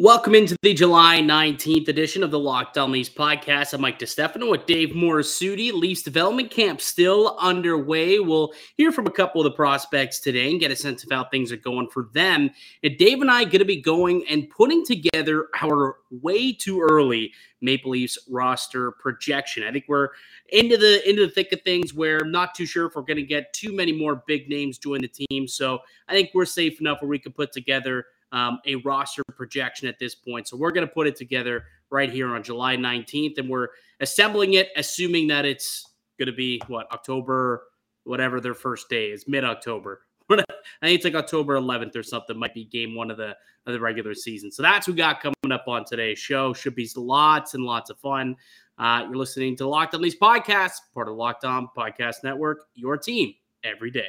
Welcome into the July 19th edition of the Locked On Leafs podcast. I'm Mike DeStefano with Dave Morassutti. Leafs development camp still underway. We'll hear from a couple of the prospects today and get a sense of how things are going for them. And Dave and I are going to be going and putting together our way too early Maple Leafs roster projection. I think we're into the into the thick of things where I'm not too sure if we're going to get too many more big names join the team. So I think we're safe enough where we can put together – um, a roster projection at this point. So we're going to put it together right here on July 19th, and we're assembling it, assuming that it's going to be what October, whatever their first day is, mid October. I think it's like October 11th or something. Might be game one of the of the regular season. So that's what we got coming up on today's show. Should be lots and lots of fun. Uh, you're listening to Locked On Leafs podcast, part of the Locked On Podcast Network. Your team every day.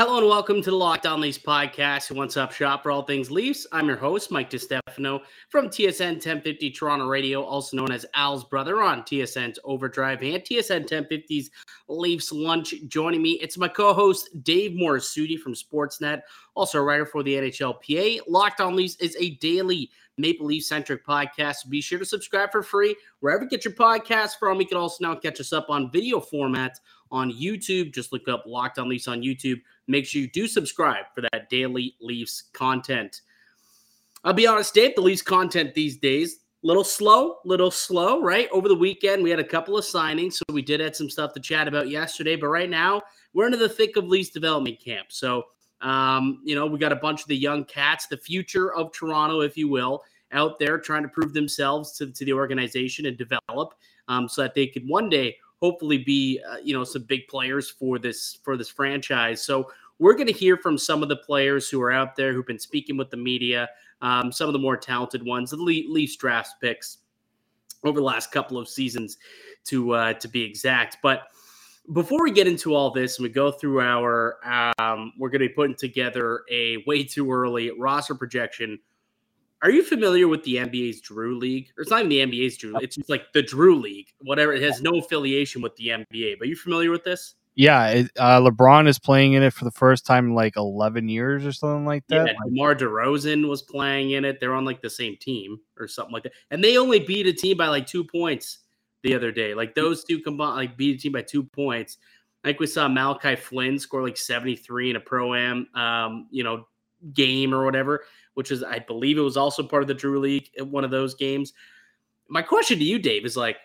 Hello and welcome to the Locked On Leafs podcast, What's Up Shop for all things Leafs. I'm your host, Mike DeStefano from TSN 1050 Toronto Radio, also known as Al's brother on TSN's Overdrive and TSN 1050's Leafs Lunch. Joining me, it's my co-host Dave Morassutti from Sportsnet, also a writer for the NHLPA. Locked On Leafs is a daily Maple Leaf centric podcast. Be sure to subscribe for free wherever you get your podcasts from. You can also now catch us up on video format on YouTube. Just look up Locked On Leafs on YouTube. Make sure you do subscribe for that daily Leafs content. I'll be honest, Dave, the Leafs content these days, little slow, little slow, right? Over the weekend, we had a couple of signings, so we did have some stuff to chat about yesterday. But right now, we're into the thick of Leafs development camp. So, um, you know, we got a bunch of the young cats, the future of Toronto, if you will, out there trying to prove themselves to, to the organization and develop um, so that they could one day hopefully be uh, you know some big players for this for this franchise. So we're going to hear from some of the players who are out there who've been speaking with the media, um, some of the more talented ones, the Leafs draft picks over the last couple of seasons, to uh, to be exact. But before we get into all this and we go through our, um, we're going to be putting together a way too early roster projection are you familiar with the NBA's Drew League? Or it's not even the NBA's Drew. It's just like the Drew League, whatever. It has no affiliation with the NBA. But are you familiar with this? Yeah, it, uh, LeBron is playing in it for the first time in like 11 years or something like that. Yeah, DeMar DeRozan was playing in it. They're on like the same team or something like that. And they only beat a team by like two points the other day. Like those two combined, like beat a team by two points. I think we saw Malachi Flynn score like 73 in a pro am, um, you know, game or whatever which is, I believe it was also part of the Drew League in one of those games. My question to you, Dave, is like,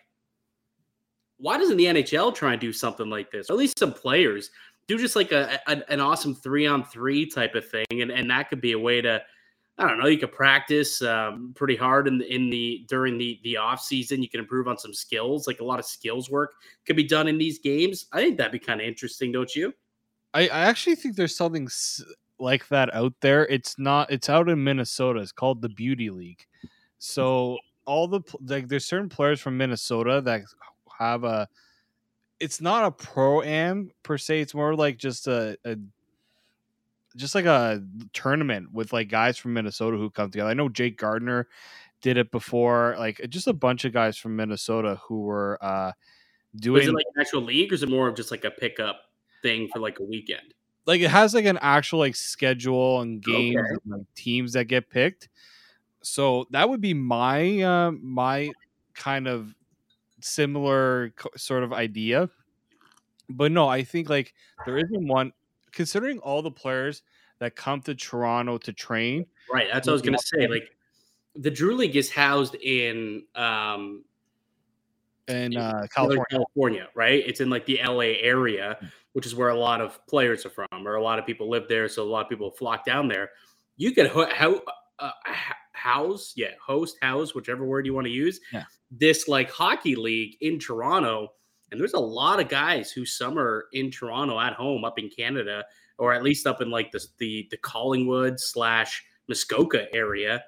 why doesn't the NHL try and do something like this? Or at least some players do just like a, a an awesome three on three type of thing, and and that could be a way to. I don't know. You could practice um, pretty hard in the, in the during the the off season. You can improve on some skills, like a lot of skills work could be done in these games. I think that'd be kind of interesting, don't you? I, I actually think there's something like that out there. It's not. It's out in Minnesota. It's called the Beauty League. So all the like, there's certain players from Minnesota that have a. It's not a pro am per se. It's more like just a, a just like a tournament with like guys from Minnesota who come together. I know Jake Gardner did it before. Like just a bunch of guys from Minnesota who were uh doing. Was it like an actual league, or is it more of just like a pickup thing for like a weekend? Like it has like an actual like schedule and games okay. and like teams that get picked. So that would be my uh, my kind of similar sort of idea. But no, I think like there isn't one considering all the players that come to Toronto to train. Right, that's what I was gonna say. Like the Drew League is housed in um in uh, California. California, right? It's in like the LA area, hmm. Which is where a lot of players are from, or a lot of people live there, so a lot of people flock down there. You could ho- uh, house, yeah, host, house, whichever word you want to use, yeah. this like hockey league in Toronto. And there's a lot of guys who summer in Toronto at home, up in Canada, or at least up in like the the, the Collingwood slash Muskoka area.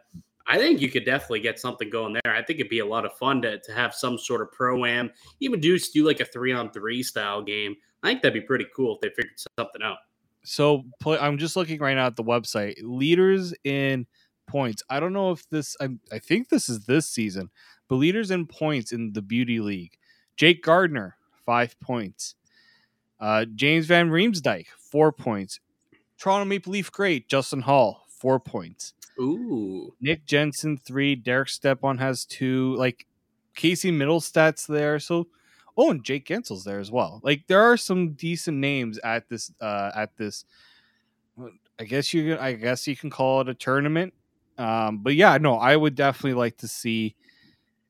I think you could definitely get something going there. I think it'd be a lot of fun to, to have some sort of pro am, even do do like a three on three style game. I think that'd be pretty cool if they figured something out. So I'm just looking right now at the website. Leaders in points. I don't know if this. I, I think this is this season, but leaders in points in the Beauty League. Jake Gardner, five points. Uh, James Van Riemsdyk, four points. Toronto Maple Leaf great Justin Holl four points. Ooh. Nick Jensen, three. Derek Stepan has two. Like Casey Mittelstadt's there. So oh, and Jake Guentzel's there as well. Like there are some decent names at this uh at this I guess you I guess you can call it a tournament. Um, but yeah, no, I would definitely like to see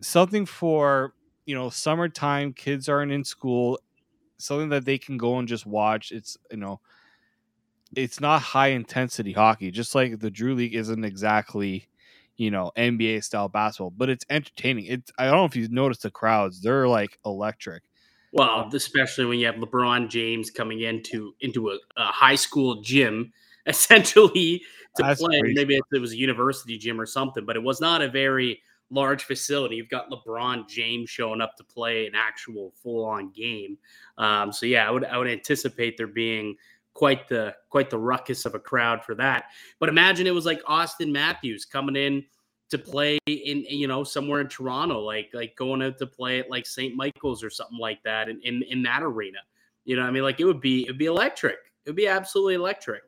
something for you know summertime. Kids aren't in school, something that they can go and just watch. It's you know, it's not high intensity hockey. Just like the Drew League isn't exactly you know NBA style basketball, but it's entertaining. It's I don't know if you've noticed the crowds; they're like electric. Well, especially when you have LeBron James coming into into a, a high school gym, essentially to That's play. Crazy. Maybe it was a university gym or something, but it was not a very large facility. You've got LeBron James showing up to play an actual full on game. Um, so yeah, I would I would anticipate there being quite the quite the ruckus of a crowd for that. But imagine it was like Auston Matthews coming in to play in you know somewhere in Toronto, like like going out to play at like St. Michael's or something like that in, in, in that arena. You know, I mean, like it would be it'd be electric. It would be absolutely electric.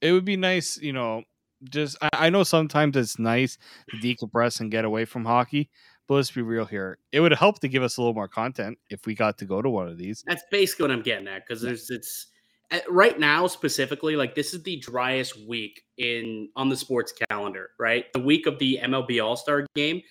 It would be nice, you know. Just I, I know sometimes it's nice to decompress and get away from hockey, but let's be real here. It would help to give us a little more content if we got to go to one of these. That's basically what I'm getting at because there's it's eh, right now specifically like this is the driest week in on the sports calendar right? The week of the mlb all-star game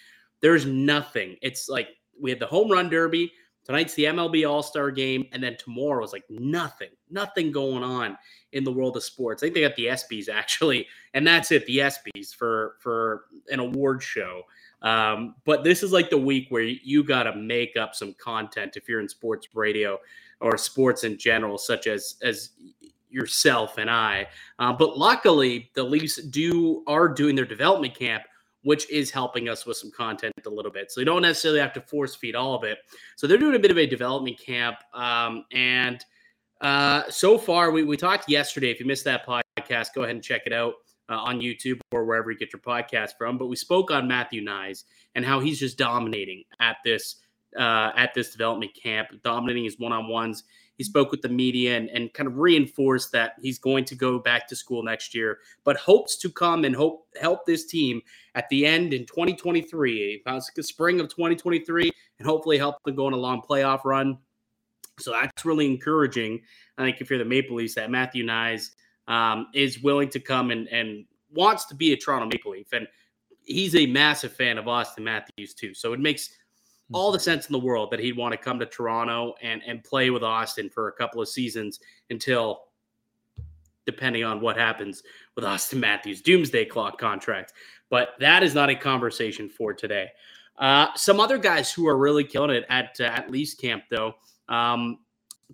there's nothing. It's like we had the home run derby tonight's the mlb all-star game and then tomorrow is like nothing nothing going on in the world of sports. I think they got the ESPYs actually and that's it the ESPYs for for an award show um, but this is like the week where you got to make up some content if you're in sports radio or sports in general, such as as yourself and I. Uh, but luckily, the Leafs do are doing their development camp, which is helping us with some content a little bit. So you don't necessarily have to force feed all of it. So they're doing a bit of a development camp, um, and uh, so far we we talked yesterday. If you missed that podcast, go ahead and check it out uh, on YouTube or wherever you get your podcast from. But we spoke on Matthew Knies and how he's just dominating at this uh, at this development camp, dominating his one on ones. He spoke with the media and, and kind of reinforced that he's going to go back to school next year, but hopes to come and hope help this team at the end in 2023, spring of 2023, and hopefully help them go on a long playoff run. So that's really encouraging. I think if you're the Maple Leafs, that Matthew Knies um, is willing to come and, and wants to be a Toronto Maple Leaf. And he's a massive fan of Auston Matthews, too. So it makes all the sense in the world that he'd want to come to Toronto and, and play with Auston for a couple of seasons until, depending on what happens with Auston Matthews' doomsday clock contract. But that is not a conversation for today. Uh, some other guys who are really killing it at uh, at Leafs camp, though. Um,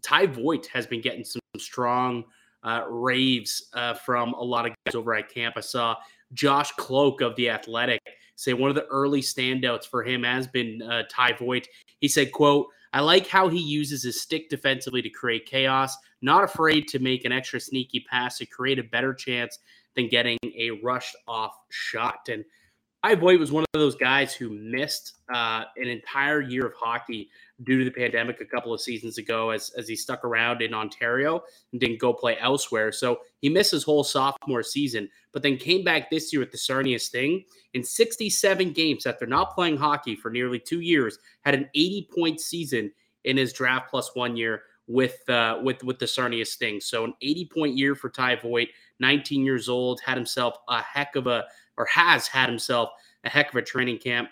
Ty Voit has been getting some strong uh, raves uh, from a lot of guys over at camp. I saw Josh Kloke of the Athletic say one of the early standouts for him has been uh, Ty Voit. He said, "quote I like how he uses his stick defensively to create chaos. Not afraid to make an extra sneaky pass to create a better chance than getting a rushed off shot." And Ty Voit was one of those guys who missed uh, an entire year of hockey due to the pandemic a couple of seasons ago as, as he stuck around in Ontario and didn't go play elsewhere. So he missed his whole sophomore season, but then came back this year with the Sarnia Sting in 67 games after not playing hockey for nearly two years, had an 80 point season in his draft plus one year with uh, with with the Sarnia Sting. So an 80 point year for Ty Voit, 19 years old, had himself a heck of a or has had himself a heck of a training camp.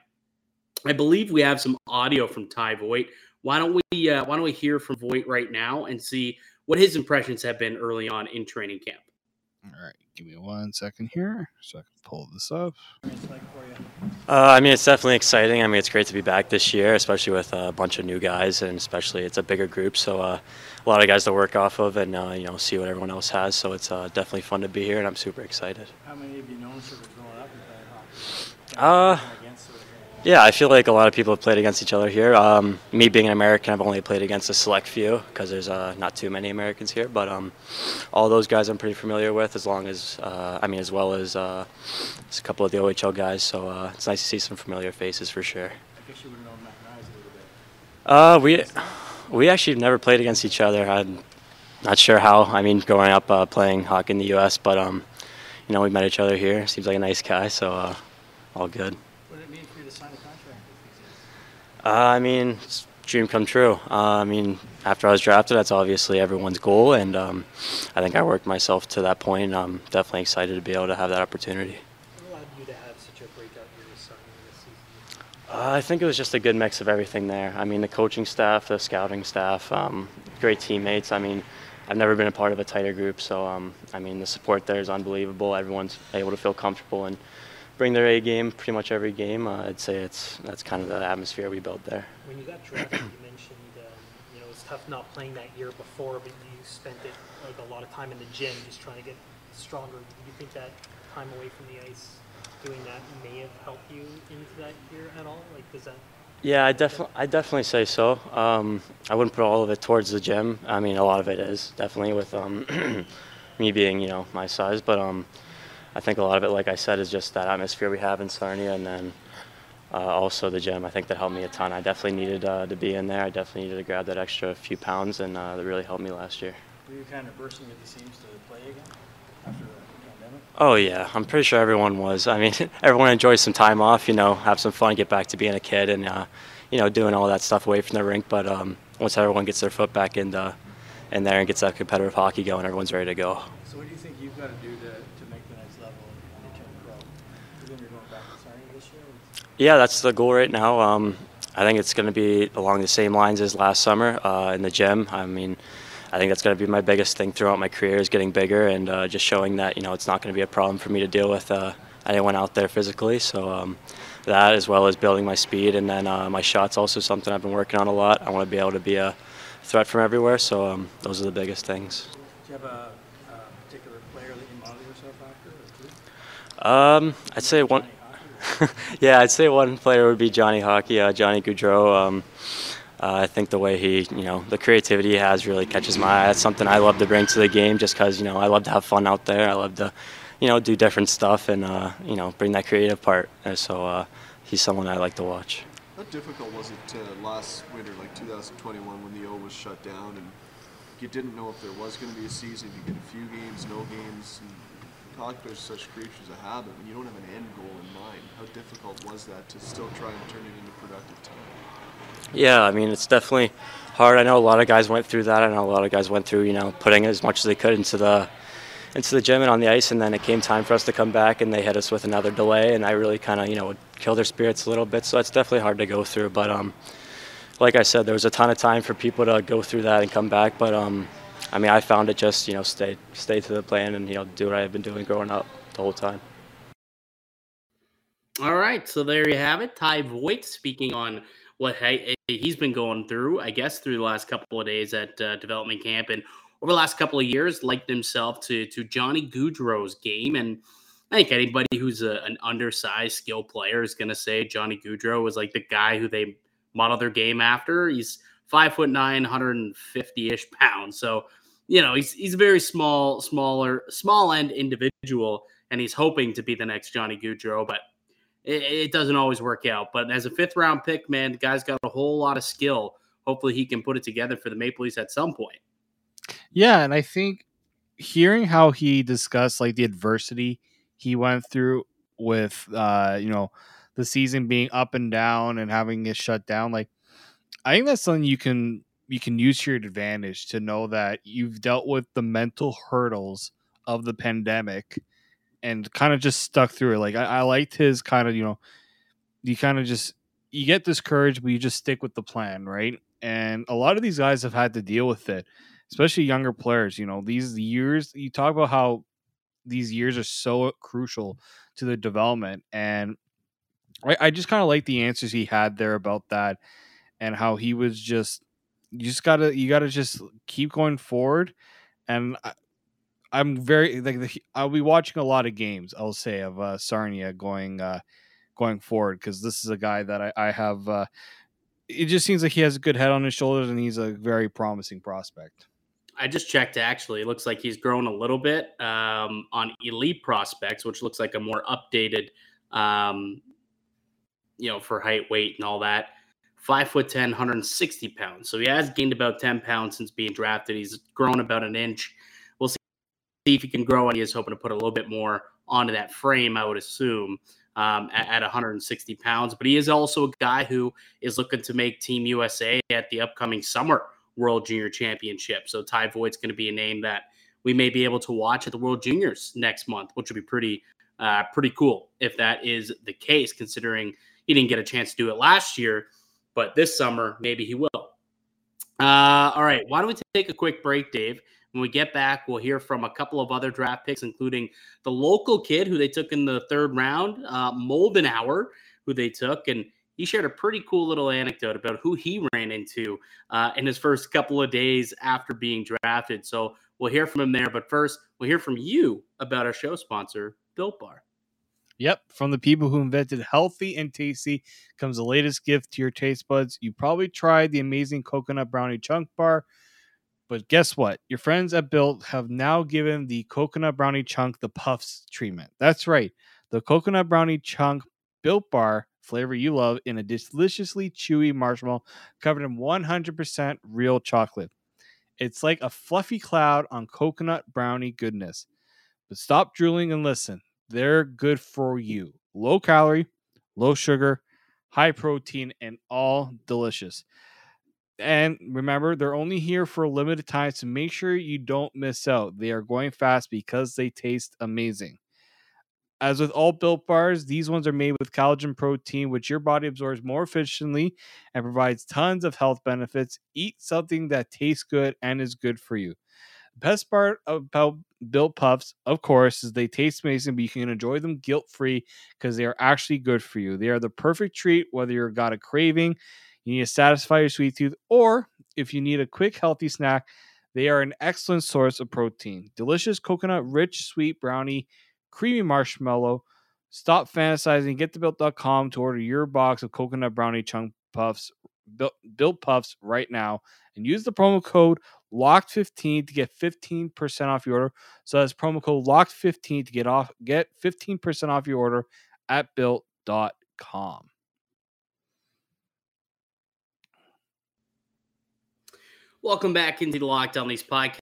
I believe we have some audio from Ty Voit. Why don't we uh, why don't we hear from Voit right now and see what his impressions have been early on in training camp? All right, give me one second here so I can pull this up. Uh, I mean, it's definitely exciting. I mean, it's great to be back this year, especially with a bunch of new guys, and especially it's a bigger group, so uh, a lot of guys to work off of, and uh, you know, see what everyone else has. So it's uh, definitely fun to be here, and I'm super excited. How many have you known sort of growing up? Uh, yeah, I feel like a lot of people have played against each other here. Um, me being an American, I've only played against a select few because there's uh, not too many Americans here. But um, all those guys I'm pretty familiar with, as long as uh, I mean, as well as, uh, a couple of the OHL guys. So uh, it's nice to see some familiar faces for sure. I guess you would have known Matt a little bit. Uh, we we actually never played against each other. I'm not sure how. I mean, growing up uh, playing hockey in the U.S., but um, you know, we met each other here. Seems like a nice guy, so uh, all good. What did it mean for you to sign a contract with these guys? Uh, I mean, dream come true. Uh, I mean, after I was drafted, that's obviously everyone's goal, and um, I think I worked myself to that point. I'm definitely excited to be able to have that opportunity. What allowed you have such a breakout year as signing this season? Uh, I think it was just a good mix of everything there. I mean, the coaching staff, the scouting staff, um, great teammates. I mean, I've never been a part of a tighter group, so um, I mean, the support there is unbelievable. Everyone's able to feel comfortable and bring their A game pretty much every game. Uh, I'd say it's that's kind of the atmosphere we built there. When you got drafted, you mentioned um, you know it was tough not playing that year before, but you spent it like a lot of time in the gym just trying to get stronger. Do you think that time away from the ice, doing that, may have helped you into that year at all? Like, does that? Yeah, I definitely, I definitely say so. Um, I wouldn't put all of it towards the gym. I mean, a lot of it is definitely with um, me being, you know, my size. But um, I think a lot of it, like I said, is just that atmosphere we have in Sarnia, and then uh, also the gym. I think that helped me a ton. I definitely needed uh, to be in there. I definitely needed to grab that extra few pounds, and uh, that really helped me last year. Were you kind of bursting at the seams to play again after the pandemic? Oh yeah, I'm pretty sure everyone was. I mean, everyone enjoys some time off, you know, have some fun, get back to being a kid, and uh, you know, doing all that stuff away from the rink. But um, once everyone gets their foot back in the in there and gets that competitive hockey going, everyone's ready to go. So what do you think you've got to do to, to make the next level and turn pro? You think you're going back to Sarnia this year? or- Yeah, that's the goal right now. Um, I think it's going to be along the same lines as last summer uh, in the gym. I mean, I think that's going to be my biggest thing throughout my career is getting bigger and uh, just showing that you know it's not going to be a problem for me to deal with uh, anyone out there physically. So um, that as well as building my speed and then uh, my shots also something I've been working on a lot. I want to be able to be a threat from everywhere. So um, those are the biggest things. Do you have a, a particular player that you model yourself after or two? Um, I'd say one. Yeah, I'd say one player would be Johnny Hockey, uh, Johnny Gaudreau. Um, uh, I think the way he, you know, the creativity he has really catches my eye. That's something I love to bring to the game, just because you know I love to have fun out there. I love to, you know, do different stuff and uh, you know bring that creative part. And so uh, he's someone I like to watch. How difficult was it uh, last winter, like 2021, when the O was shut down and you didn't know if there was going to be a season? You get a few games, no games. And are such creatures of habit. When you don't have an end goal in mind, how difficult was that to still try and turn it into productive time? Yeah, I mean it's definitely hard. I know a lot of guys went through that. I know a lot of guys went through, you know, putting as much as they could into the into the gym and on the ice, and then it came time for us to come back, and they hit us with another delay, and I really kind of, you know, would kill their spirits a little bit. So it's definitely hard to go through. But um, like I said, there was a ton of time for people to go through that and come back. But um, I mean, I found it just, you know, stay stay to the plan and you know do what I've been doing growing up the whole time. All right, so there you have it. Ty Voit speaking on what he, he's been going through, I guess, through the last couple of days at uh, development camp and over the last couple of years, likened himself to to Johnny Gaudreau's game. And I think anybody who's a, an undersized skill player is going to say Johnny Gaudreau was like the guy who they model their game after. He's five foot nine, 150 ish pounds. So, you know, he's he's a very small, smaller, small end individual, and he's hoping to be the next Johnny Gaudreau, but it, it doesn't always work out. But as a fifth round pick, man, the guy's got a whole lot of skill. Hopefully, he can put it together for the Maple Leafs at some point. Yeah, and I think hearing how he discussed like the adversity he went through with uh, you know, the season being up and down and having it shut down, like I think that's something you can you can use to your advantage to know that you've dealt with the mental hurdles of the pandemic and kind of just stuck through it. Like I, I liked his kind of, you know, you kind of just you get discouraged, but you just stick with the plan, right? And a lot of these guys have had to deal with it, especially younger players. You know, these years you talk about how these years are so crucial to the development, and I, I just kind of like the answers he had there about that, and how he was just you just gotta you gotta just keep going forward, and. I, I'm very like the, I'll be watching a lot of games. I'll say of uh, Sarnia going uh, going forward because this is a guy that I, I have. Uh, it just seems like he has a good head on his shoulders and he's a very promising prospect. I just checked actually. It looks like he's grown a little bit um, on Elite Prospects, which looks like a more updated, um, you know, for height, weight, and all that. Five foot 10, 160 pounds. So he has gained about 10 pounds since being drafted. He's grown about an inch. We'll see if he can grow, and he is hoping to put a little bit more onto that frame, I would assume, um, at, at 160 pounds. But he is also a guy who is looking to make Team USA at the upcoming summer World Junior Championship. So Ty Voit's going to be a name that we may be able to watch at the World Juniors next month, which would be pretty uh, pretty cool if that is the case, considering he didn't get a chance to do it last year, but this summer maybe he will. Uh, all right, why don't we take a quick break, Dave? When we get back, we'll hear from a couple of other draft picks, including the local kid who they took in the third round, uh, Moldenhauer, who they took, and he shared a pretty cool little anecdote about who he ran into uh, in his first couple of days after being drafted. So we'll hear from him there. But first, we'll hear from you about our show sponsor, Built Bar. Yep, from the people who invented healthy and tasty comes the latest gift to your taste buds. You probably tried the amazing coconut brownie chunk bar, but guess what? Your friends at Built have now given the coconut brownie chunk the puffs treatment. That's right. The coconut brownie chunk Built bar flavor you love in a deliciously chewy marshmallow covered in 100% real chocolate. It's like a fluffy cloud on coconut brownie goodness. But stop drooling and listen. They're good for you. Low calorie, low sugar, high protein, and all delicious. And remember, they're only here for a limited time, so make sure you don't miss out. They are going fast because they taste amazing. As with all built bars, these ones are made with collagen protein, which your body absorbs more efficiently and provides tons of health benefits. Eat something that tastes good and is good for you. The best part about built puffs, of course, is they taste amazing, but you can enjoy them guilt free because they are actually good for you. They are the perfect treat whether you've got a craving, you need to satisfy your sweet tooth, or if you need a quick, healthy snack, they are an excellent source of protein. Delicious coconut rich, sweet brownie creamy marshmallow. Stop fantasizing. Get to built.com to order your box of coconut brownie chunk puffs, built, built puffs right now, and use the promo code locked15 to get 15% off your order. So that's promo code locked15 to get off get 15% off your order at built.com. Welcome back into the Locked On Leafs podcast.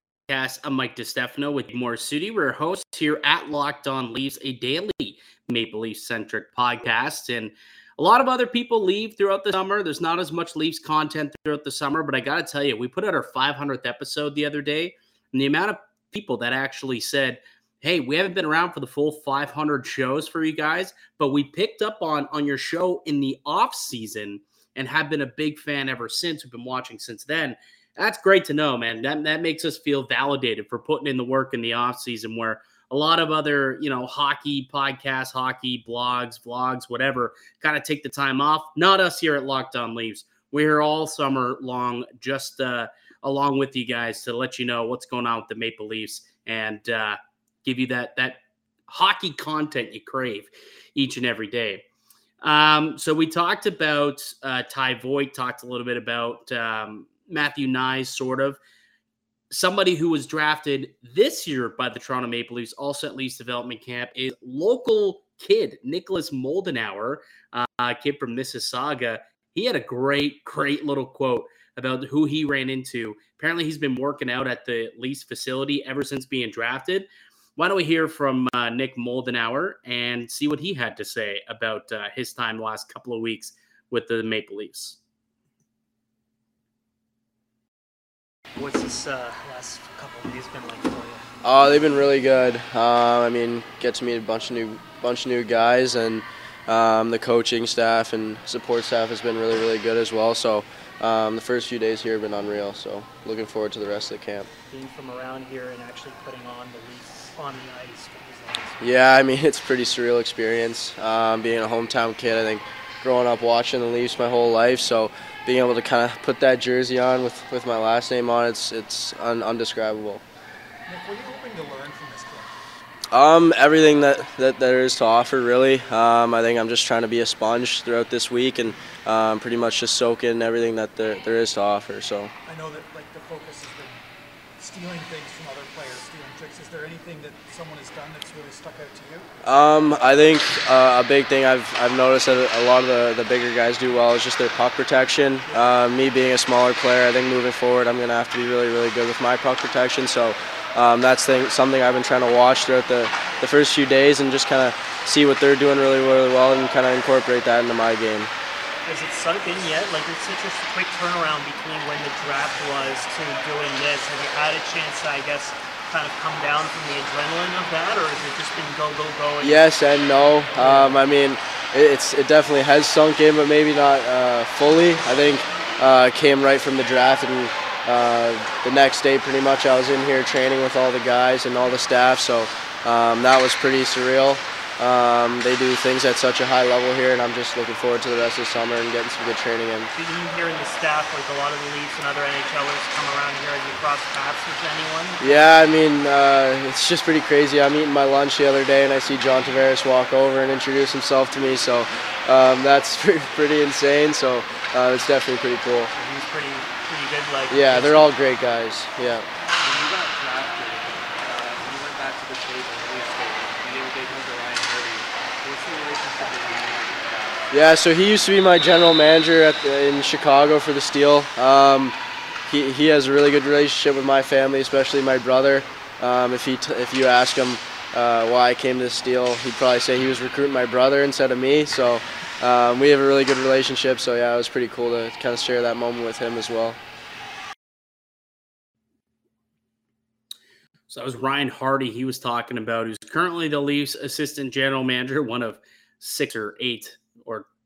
I'm Mike DeStefano with Morassutti. We're hosts here at Locked On Leafs, a daily Maple Leaf centric podcast. And a lot of other people leave throughout the summer. There's not as much Leafs content throughout the summer, but I got to tell you, we put out our 500th episode the other day, and the amount of people that actually said, Hey, we haven't been around for the full 500 shows for you guys, but we picked up on on your show in the off season and have been a big fan ever since. We've been watching since then that's great to know, man. That that makes us feel validated for putting in the work in the off season where a lot of other, you know, hockey podcasts, hockey blogs, vlogs, whatever, kind of take the time off. Not us here at Locked On Leafs. We're here all summer long, just uh, along with you guys to let you know what's going on with the Maple Leafs and uh, give you that that hockey content you crave each and every day. Um, so we talked about uh, Ty Voit, talked a little bit about um, Matthew Knies, sort of. Somebody who was drafted this year by the Toronto Maple Leafs, also at Leafs development camp, is local kid Nicholas Moldenhauer, uh, kid from Mississauga. He had a great, great little quote about who he ran into. Apparently, he's been working out at the Leafs facility ever since being drafted. Why don't we hear from uh, Nick Moldenhauer and see what he had to say about uh, his time last couple of weeks with the Maple Leafs? What's this uh, last couple of days been like for you? Uh, they've been really good. Uh, I mean, get to meet a bunch of new bunch of new guys, and um, the coaching staff and support staff has been really really good as well. So um, the first few days here have been unreal. So looking forward to the rest of the camp. Being from around here and actually putting on the Leafs on the ice. Yeah, I mean it's a pretty surreal experience. Um, being a hometown kid, I think growing up watching the Leafs my whole life, so being able to kind of put that jersey on with, with my last name on it's it's un, undescribable. Nick, what are you hoping to learn from this Um, everything that, that there is to offer, really. Um, I think I'm just trying to be a sponge throughout this week and um, pretty much just soak in everything that there, there is to offer. So. I know that like the focus has been stealing things from other players, stealing tricks. Is there anything that someone has done that's really stuck out to you? Um, I think uh, a big thing I've, I've noticed that a lot of the, the bigger guys do well is just their puck protection. Uh, me being a smaller player, I think moving forward I'm going to have to be really, really good with my puck protection. So um, that's thing, something I've been trying to watch throughout the, the first few days and just kind of see what they're doing really, really well and kind of incorporate that into my game. Has it sunk in yet? Like it's such a quick turnaround between when the draft was to doing this. Have you had a chance to, I guess, kind of come down from the adrenaline of that, or has it just been go, go, go? And yes and no. Um, I mean, it's it definitely has sunk in, but maybe not uh, fully. I think uh, came right from the draft and uh, the next day, pretty much, I was in here training with all the guys and all the staff, so um, that was pretty surreal. Um, they do things at such a high level here, and I'm just looking forward to the rest of the summer and getting some good training in. Did you hear in the staff, like a lot of the Leafs and other NHLers come around here and you cross paths with anyone? Yeah, I mean, uh, it's just pretty crazy. I'm eating my lunch the other day, and I see John Tavares walk over and introduce himself to me, so um, that's pretty insane. So uh, it's definitely pretty cool. He's pretty pretty good. Like yeah, they're all great guys. Yeah. When you got drafted, uh, you went back to the table, the Leafs table. You gave a big hug to Ryan Hardy. What's the relationship between you and Yeah, so he used to be my general manager the, in Chicago for the Steel. Um, he, he has a really good relationship with my family, especially my brother. Um, if he t- if you ask him uh, why I came to the Steel, he'd probably say he was recruiting my brother instead of me. So um, we have a really good relationship. So yeah, it was pretty cool to kind of share that moment with him as well. So that was Ryan Hardy. He was talking about who's currently the Leafs assistant general manager, one of six or eight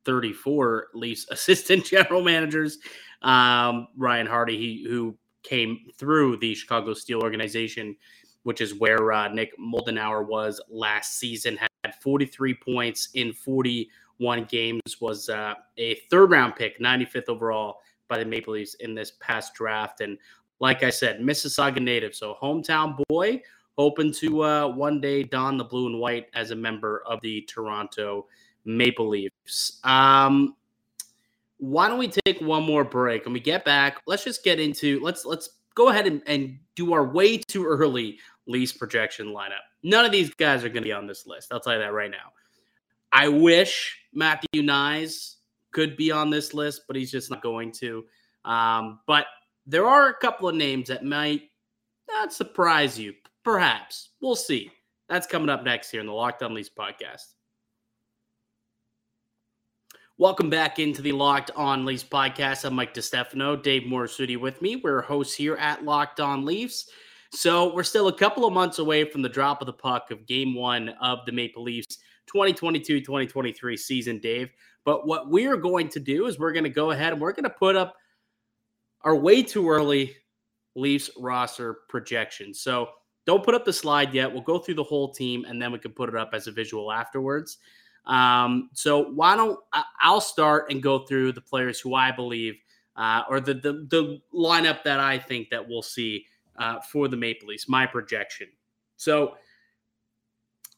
34 Leafs assistant general managers. Um, Ryan Hardy, he, who came through the Chicago Steel organization, which is where uh, Nick Moldenhauer was last season, had 43 points in 41 games, was uh, a third round pick, 95th overall by the Maple Leafs in this past draft. And like I said, Mississauga native, so hometown boy, hoping to uh, one day don the blue and white as a member of the Toronto Maple Leafs. Um, why don't we take one more break and we get back? Let's just get into let's let's go ahead and, and do our way too early lease projection lineup. None of these guys are going to be on this list. I'll tell you that right now. I wish Matthew Knies could be on this list, but he's just not going to. Um, but there are a couple of names that might not surprise you. Perhaps. We'll see. That's coming up next here in the Locked On Leafs podcast. Welcome back into the Locked On Leafs podcast. I'm Mike DeStefano, Dave Morassutti with me. We're hosts here at Locked On Leafs. So we're still a couple of months away from the drop of the puck of game one of the Maple Leafs 2022-2023 season, Dave. But what we're going to do is we're going to go ahead and we're going to put up our way too early Leafs roster projections. So don't put up the slide yet. We'll go through the whole team and then we can put it up as a visual afterwards. Um, so why don't I'll start and go through the players who I believe uh, or the, the the lineup that I think that we'll see uh, for the Maple Leafs, my projection. So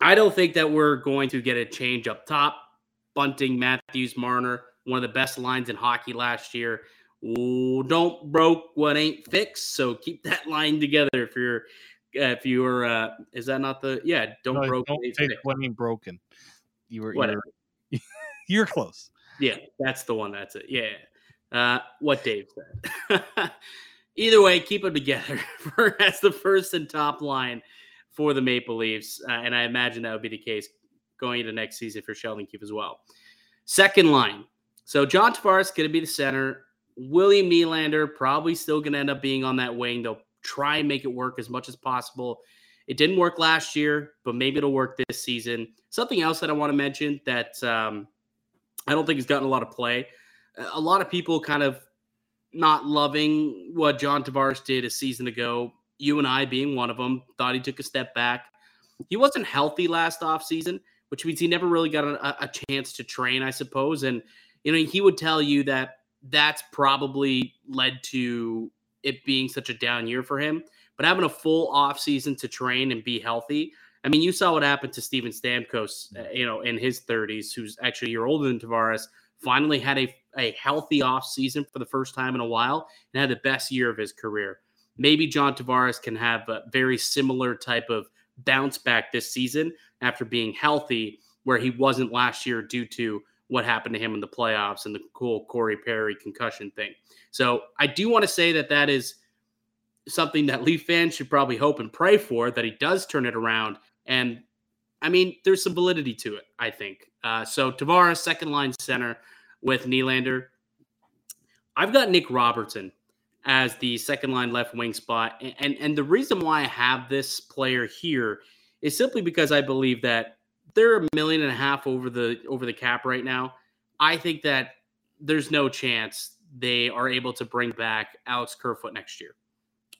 I don't think that we're going to get a change up top. Bunting, Matthews, Marner, one of the best lines in hockey last year. Ooh, don't broke what ain't fixed. So keep that line together if you're uh, if you're uh is that not the yeah don't No, broke don't what ain't fix what ain't broken. You were, you Whatever. were you're close. Yeah, that's the one. That's it. Yeah. Uh, what Dave said. Either way, keep them together for as the first and top line for the Maple Leafs, uh, and I imagine that would be the case going into next season for Sheldon Keefe as well. Second line. So John Tavares going to be the center. William Nylander probably still going to end up being on that wing. They'll try and make it work as much as possible. It didn't work last year, but maybe it'll work this season. Something else that I want to mention that um, I don't think has gotten a lot of play. A lot of people kind of not loving what John Tavares did a season ago. You and I being one of them thought he took a step back. He wasn't healthy last offseason, which means he never really got a, a chance to train, I suppose. And you know, he would tell you that that's probably led to it being such a down year for him. But having a full off season to train and be healthy, I mean, you saw what happened to Steven Stamkos, you know, in his 30s, who's actually a year older than Tavares, finally had a, a healthy off season for the first time in a while and had the best year of his career. Maybe John Tavares can have a very similar type of bounce back this season after being healthy, where he wasn't last year due to what happened to him in the playoffs and the cool Corey Perry concussion thing. So I do want to say that that is something that Leaf fans should probably hope and pray for that he does turn it around. And I mean, there's some validity to it, I think. Uh, so Tavares, second line center with Nylander. I've got Nick Robertson as the second line left wing spot. And, and, and the reason why I have this player here is simply because I believe that they're a million and a half over the over the cap right now. I think that there's no chance they are able to bring back Alex Kerfoot next year.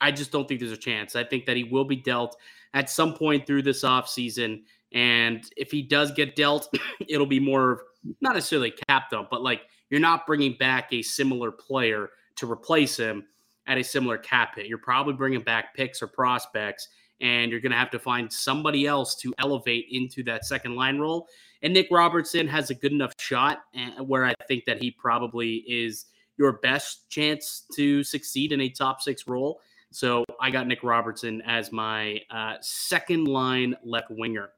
I just don't think there's a chance. I think that he will be dealt at some point through this offseason. And if he does get dealt, it'll be more of not necessarily cap though, but like you're not bringing back a similar player to replace him at a similar cap hit. You're probably bringing back picks or prospects, and you're going to have to find somebody else to elevate into that second line role. And Nick Robertson has a good enough shot eh, where I think that he probably is your best chance to succeed in a top six role. So I got Nick Robertson as my uh, second line left winger.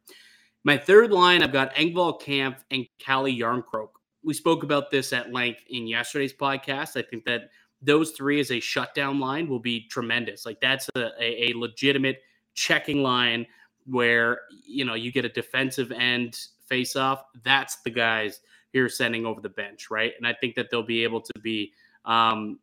My third line, I've got Engvall Kampf and Calle Jarnkrok. We spoke about this at length in yesterday's podcast. I think that those three as a shutdown line will be tremendous. Like that's a, a, a legitimate checking line where you know you get a defensive end face off. That's the guys you're sending over the bench, right? And I think that they'll be able to be um,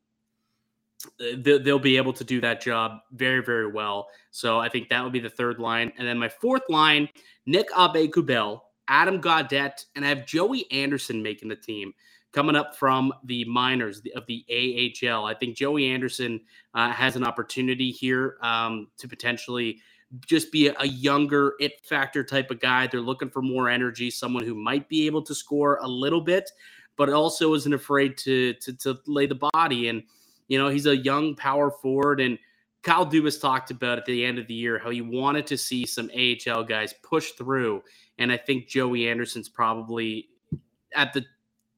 they'll be able to do that job very, very well. So I think that would be the third line. And then my fourth line, Nick Aube-Kubel, Adam Gaudette, and I have Joey Anderson making the team coming up from the minors of the AHL. I think Joey Anderson uh, has an opportunity here um, to potentially just be a younger it factor type of guy. They're looking for more energy, someone who might be able to score a little bit, but also isn't afraid to to, to lay the body. And you know, he's a young power forward, and Kyle Dubas talked about at the end of the year how he wanted to see some AHL guys push through, and I think Joey Anderson's probably at the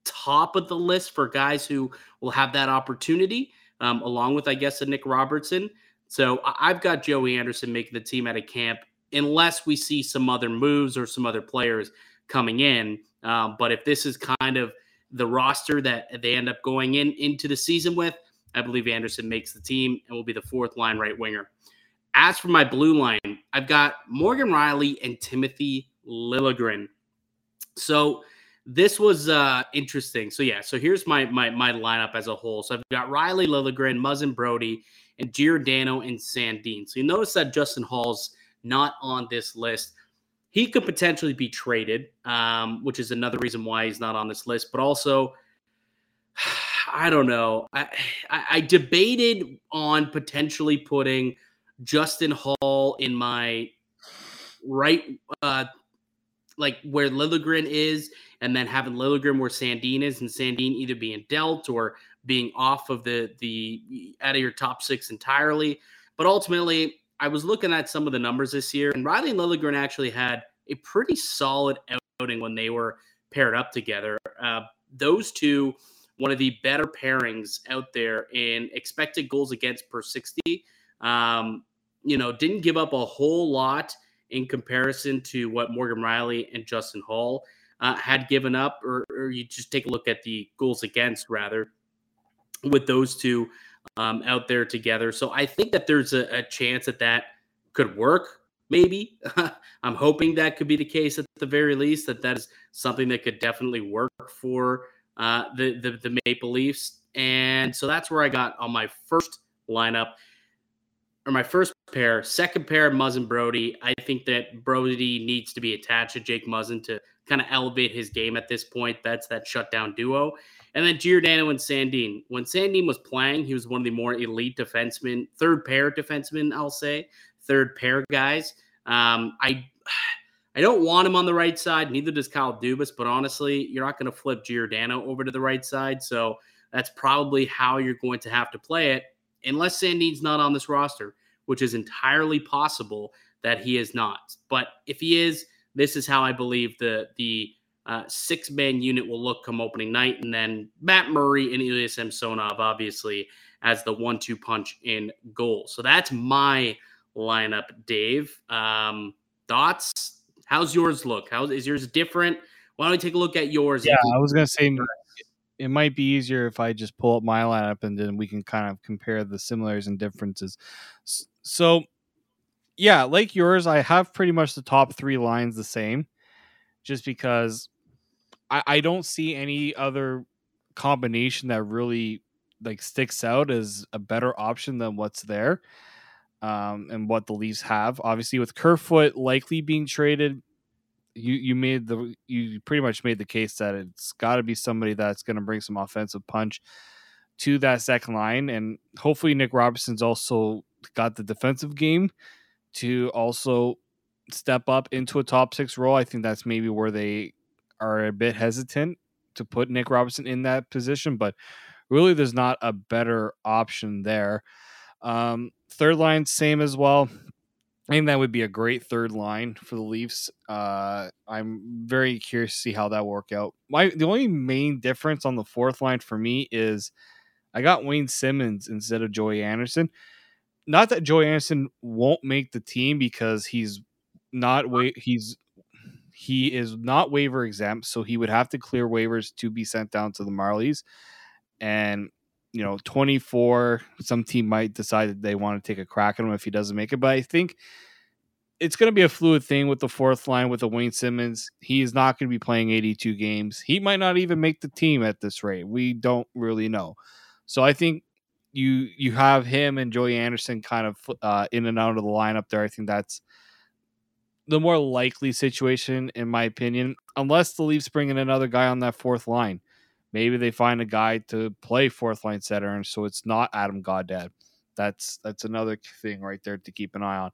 top of the list for guys who will have that opportunity, um, along with, I guess, a Nick Robertson. So I've got Joey Anderson making the team at a camp, unless we see some other moves or some other players coming in. Um, but if this is kind of the roster that they end up going in into the season with, I believe Anderson makes the team and will be the fourth line right winger. As for my blue line, I've got Morgan Rielly and Timothy Liljegren. So this was uh interesting. So yeah, so here's my my my lineup as a whole. So I've got Rielly Liljegren, Muzzin Brodie, and Giordano and Sandin. So you notice that Justin Holl's not on this list. He could potentially be traded, um, which is another reason why he's not on this list. But also, I don't know. I, I, I debated on potentially putting Justin Holl in my right, uh, like where Liljegren is, and then having Liljegren where Sandin is, and Sandin either being dealt or being off of the the out of your top six entirely. But ultimately, I was looking at some of the numbers this year, and Rielly and Liljegren actually had a pretty solid outing when they were paired up together. Uh, those two, one of the better pairings out there in expected goals against per 60. Um, you know, didn't give up a whole lot in comparison to what Morgan Rielly and Justin Holl uh, had given up, or, or, you just take a look at the goals against rather with those two um, out there together. So I think that there's a, a chance that that could work. Maybe I'm hoping that could be the case at the very least. That that is something that could definitely work for uh, the, the the Maple Leafs. And so that's where I got on my first lineup or my first pair. Second pair, Muzzin Brodie. I think that Brodie needs to be attached to Jake Muzzin to kind of elevate his game at this point. That's that shutdown duo. And then Giordano and Sandin. When Sandin was playing, he was one of the more elite defensemen, third pair defensemen, I'll say, third pair guys. Um, I I don't want him on the right side. Neither does Kyle Dubas. But honestly, you're not going to flip Giordano over to the right side. So that's probably how you're going to have to play it, unless Sandin's not on this roster, which is entirely possible. that he is not. But if he is, this is how I believe the the uh, six man unit will look come opening night, and then Matt Murray and Ilya Samsonov obviously as the one two punch in goal. So that's my lineup, Dave. Um, thoughts? How's yours look? How is yours different? Why don't we take a look at yours? Yeah, I was gonna say it might be easier if I just pull up my lineup and then we can kind of compare the similarities and differences. So, yeah, like yours, I have pretty much the top three lines the same, just because I, I don't see any other combination that really like sticks out as a better option than what's there um, and what the Leafs have. Obviously, with Kerfoot likely being traded, you you made the you pretty much made the case that it's got to be somebody that's going to bring some offensive punch to that second line, and hopefully Nick Robertson's also got the defensive game to also step up into a top six role. I think that's maybe where they are a bit hesitant to put Nick Robertson in that position, but really there's not a better option there. Um, third line, same as well. I think that would be a great third line for the Leafs. Uh, I'm very curious to see how that work out. My the only main difference on the fourth line for me is I got Wayne Simmonds instead of Joey Anderson. Not that Joey Anderson won't make the team because he's not wait he's he is not waiver exempt, so he would have to clear waivers to be sent down to the Marlies. And you know, 24, some team might decide that they want to take a crack at him if he doesn't make it. But I think it's going to be a fluid thing with the fourth line with the Wayne Simmonds. He is not going to be playing 82 games. He might not even make the team at this rate. We don't really know. So I think you you have him and Joey Anderson kind of uh, in and out of the lineup there. I think that's the more likely situation, in my opinion, unless the Leafs bring in another guy on that fourth line. Maybe they find a guy to play fourth line center, and so it's not Adam Gaudette. That's that's another thing right there to keep an eye on.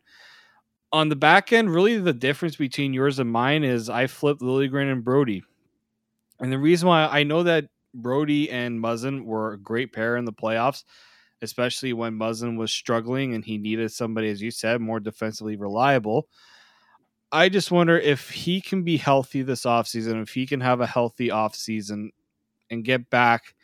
On the back end, really the difference between yours and mine is I flipped Liljegren and Brodie. And the reason why I know that Brodie and Muzzin were a great pair in the playoffs, especially when Muzzin was struggling and he needed somebody, as you said, more defensively reliable. I just wonder if he can be healthy this offseason, if he can have a healthy offseason and get back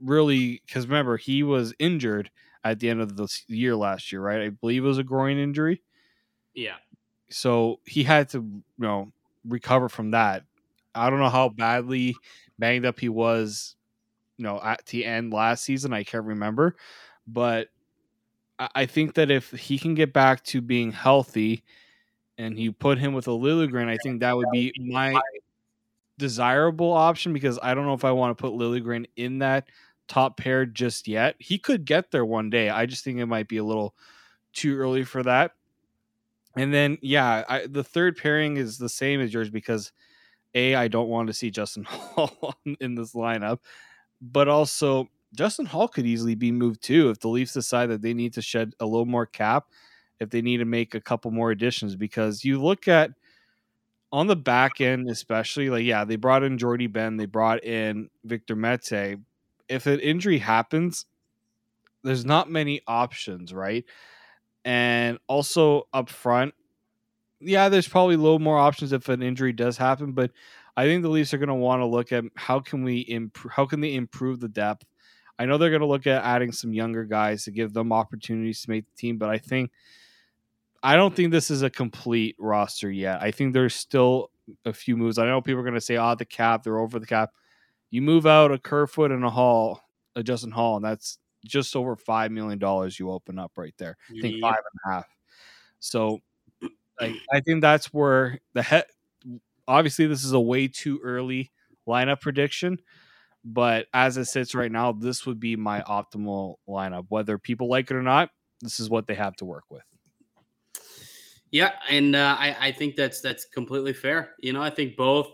really because remember he was injured at the end of the year last year, right? I believe it was a groin injury. Yeah. So he had to, you know, recover from that. I don't know how badly banged up he was, you know, at the end last season. I can't remember, but I think that if he can get back to being healthy, and you put him with a Liljegren, I think that would be my desirable option because I don't know if I want to put Liljegren in that top pair just yet. He could get there one day. I just think it might be a little too early for that. And then, yeah, I, the third pairing is the same as yours because a I don't want to see Justin Holl in this lineup, but also Justin Holl could easily be moved too if the Leafs decide that they need to shed a little more cap, if they need to make a couple more additions. Because you look at on the back end, especially like yeah, they brought in Jordie Benn, they brought in Victor Mete. If an injury happens, there's not many options, right? And also up front, yeah, there's probably a little more options if an injury does happen, but I think the Leafs are going to want to look at how can we improve how can they improve the depth. I know they're going to look at adding some younger guys to give them opportunities to make the team, but I think I don't think this is a complete roster yet. I think there's still a few moves. I know people are going to say, "Oh, the cap, they're over the cap." You move out a Kerfoot and a Holl, a Justin Holl, and that's just over five million dollars you open up right there. I think five and a half. So, like, I think that's where the head. Obviously, this is a way too early lineup prediction, but as it sits right now, this would be my optimal lineup. Whether people like it or not, this is what they have to work with. Yeah, and uh, I, I think that's that's completely fair. You know, I think both.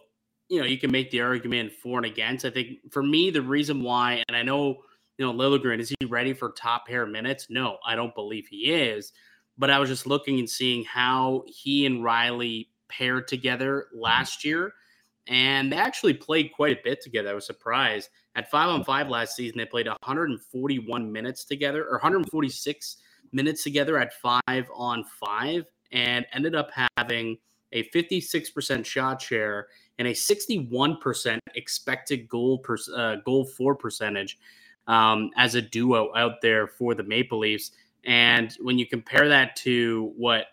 You know, you can make the argument for and against. I think for me, the reason why, and I know, you know, Liljegren is he ready for top pair minutes? No, I don't believe he is. But I was just looking and seeing how he and Rielly paired together last year, and they actually played quite a bit together. I was surprised. At five on five last season, they played 141 minutes together, or 146 minutes together at five on five and ended up having a 56% shot share and a 61% expected goal per, uh, goal for percentage um, as a duo out there for the Maple Leafs. And when you compare that to what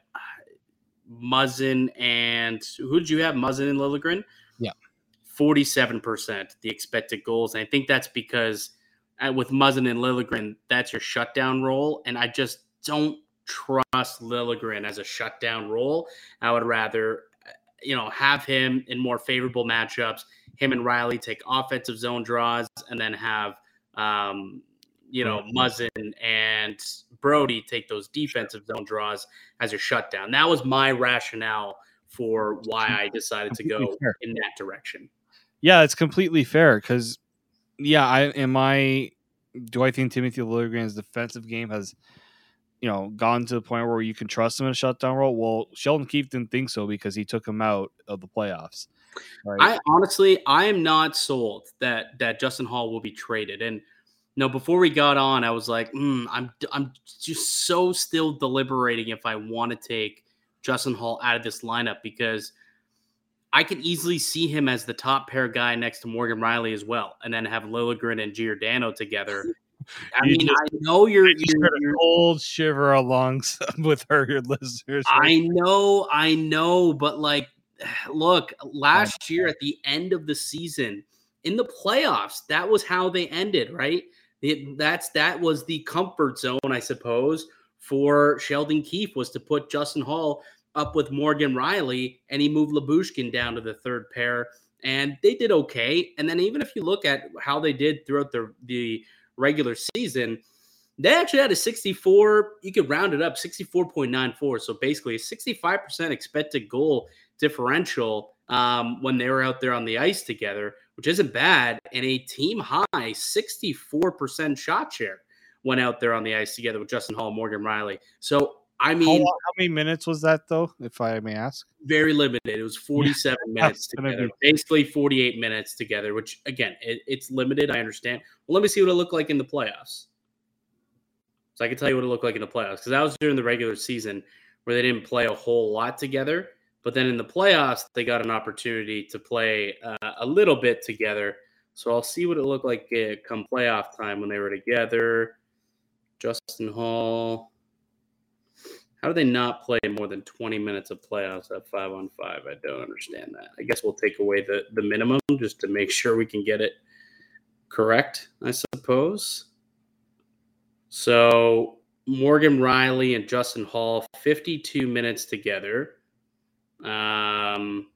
Muzzin and who did you have? Muzzin and Liljegren? Yeah. 47% the expected goals. And I think that's because uh, with Muzzin and Liljegren, that's your shutdown role. And I just don't trust Liljegren as a shutdown role. I would rather, you know, have him in more favorable matchups. Him and Rielly take offensive zone draws, and then have, um, you know, Muzzin and Brodie take those defensive zone draws as a shutdown. That was my rationale for why I decided to go in that direction. Yeah, it's completely fair because, yeah, I am I. Do I think Timothy Liljegren's defensive game has, you know, gone to the point where you can trust him in a shutdown role? Well, Sheldon Keefe didn't think so because he took him out of the playoffs. Right? I honestly, I am not sold that that Justin Holl will be traded. And no, before we got on, I was like, mm, I'm I'm just so still deliberating if I want to take Justin Holl out of this lineup because I can easily see him as the top pair guy next to Morgan Rielly as well, and then have Liljegren and Giordano together. I mean, just- I know you're, you're, a you're cold shiver along with her your listeners. I know, I know, but like, look, oh last year at the end of the season in the playoffs, that was how they ended, right? It, that's that was the comfort zone, I suppose, for Sheldon Keefe was to put Justin Holl up with Morgan Rielly, and he moved Labushkin down to the third pair, and they did okay. And then even if you look at how they did throughout the the regular season, they actually had a 64, you could round it up, 64.94. So basically a 65% expected goal differential um, when they were out there on the ice together, which isn't bad. And a team high 64% shot share went out there on the ice together with Justin Holl, Morgan Rielly. So, I mean, long- how many minutes was that though, if I may ask? very limited. It was 47 minutes together, be- basically 48 minutes together, which again, it, it's limited. I understand. Well, let me see what it looked like in the playoffs. So I can tell you what it looked like in the playoffs because that was during the regular season where they didn't play a whole lot together. But then in the playoffs, they got an opportunity to play uh, a little bit together. So I'll see what it looked like uh, come playoff time when they were together. Justin Holl. How do they not play more than 20 minutes of playoffs at five on five? I don't understand that. I guess we'll take away the, the minimum just to make sure we can get it correct, I suppose. So Morgan Rielly and Justin Holl, 52 minutes together. Um,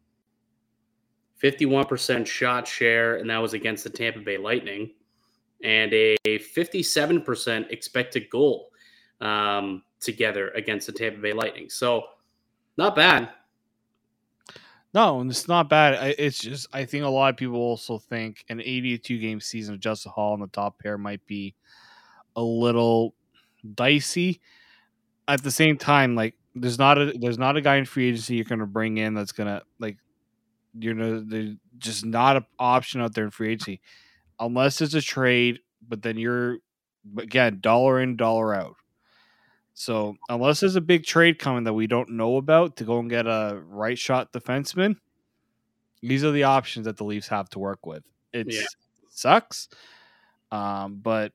51% shot share, and that was against the Tampa Bay Lightning, and a 57% expected goal um, together against the Tampa Bay Lightning. So, not bad. No, it's not bad. It's just I think a lot of people also think an 82 game season of Justin Holl in the top pair might be a little dicey. At the same time, like there's not a there's not a guy in free agency you're going to bring in that's going to like you know there's just not an option out there in free agency unless it's a trade. But then you're again dollar in dollar out. So unless there's a big trade coming that we don't know about to go and get a right shot defenseman, these are the options that the Leafs have to work with. It Yeah. sucks, um, but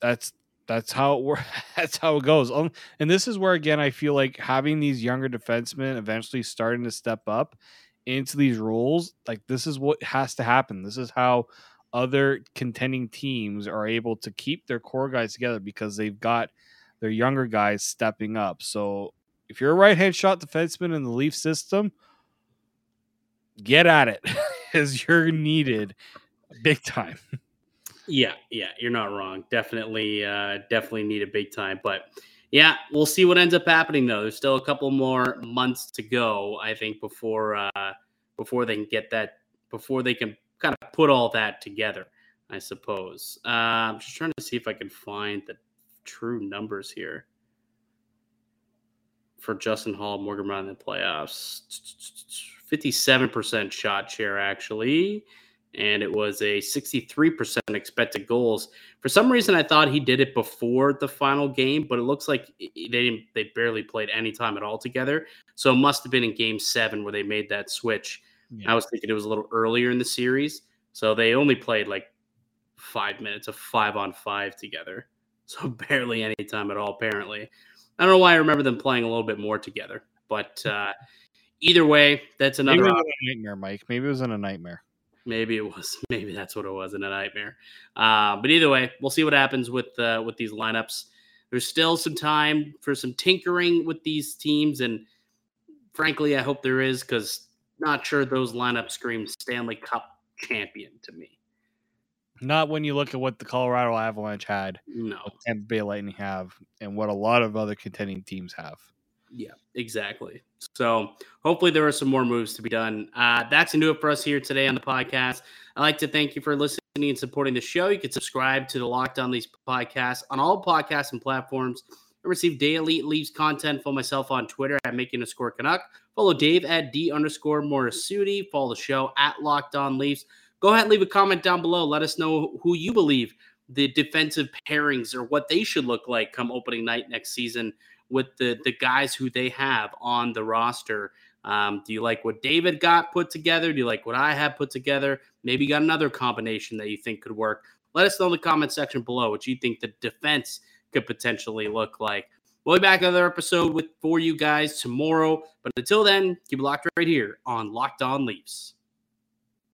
that's that's how it that's how it goes. Um, and this is where again I feel like having these younger defensemen eventually starting to step up into these roles, like this is what has to happen. This is how other contending teams are able to keep their core guys together because they've got their younger guys stepping up. So if you're a right hand shot defenseman in the Leaf system, get at it because you're needed big time. Yeah, yeah, you're not wrong. Definitely, uh, definitely need a big time. But yeah, we'll see what ends up happening though. There's still a couple more months to go, I think, before uh, before they can get that, before they can kind of put all that together. I suppose. Uh, I'm just trying to see if I can find the true numbers here for Justin Holl, Morgan Brown in the playoffs. 57% shot share, actually and it was a 63% expected goals. For some reason, I thought he did it before the final game, but it looks like they didn't. They barely played any time at all together. So it must have been in Game Seven where they made that switch. Yeah. I was thinking it was a little earlier in the series, so they only played like five minutes of five on five together. So barely any time at all. Apparently, I don't know why I remember them playing a little bit more together, but uh, either way, that's Maybe another a nightmare, Mike. Maybe it was in a nightmare. Maybe it was. Maybe that's what it was in a nightmare. Uh, but either way, we'll see what happens with uh, with these lineups. There's still some time for some tinkering with these teams, and frankly, I hope there is because not sure those lineups scream Stanley Cup champion to me. Not when you look at what the Colorado Avalanche had, No. Tampa Bay Lightning have, and what a lot of other contending teams have. Yeah, exactly. So hopefully there are some more moves to be done. Uh, that's do it for us here today on the podcast. I'd like to thank you for listening and supporting the show. You can subscribe to the Locked On Leafs podcast on all podcasts and platforms and receive daily Leafs content. Follow myself on Twitter at Making a Score Canuck. Follow Dave at D underscore Morassutti. Follow the show at Locked On Leafs. Go ahead and leave a comment down below. Let us know who you believe the defensive pairings or what they should look like come opening night next season with the the guys who they have on the roster. Um, do you like what David got put together? Do you like what I have put together? Maybe you got another combination that you think could work. Let us know in the comment section below what you think the defense could potentially look like. We'll be back another episode with for you guys tomorrow. But until then, keep locked right here on Locked On Leafs.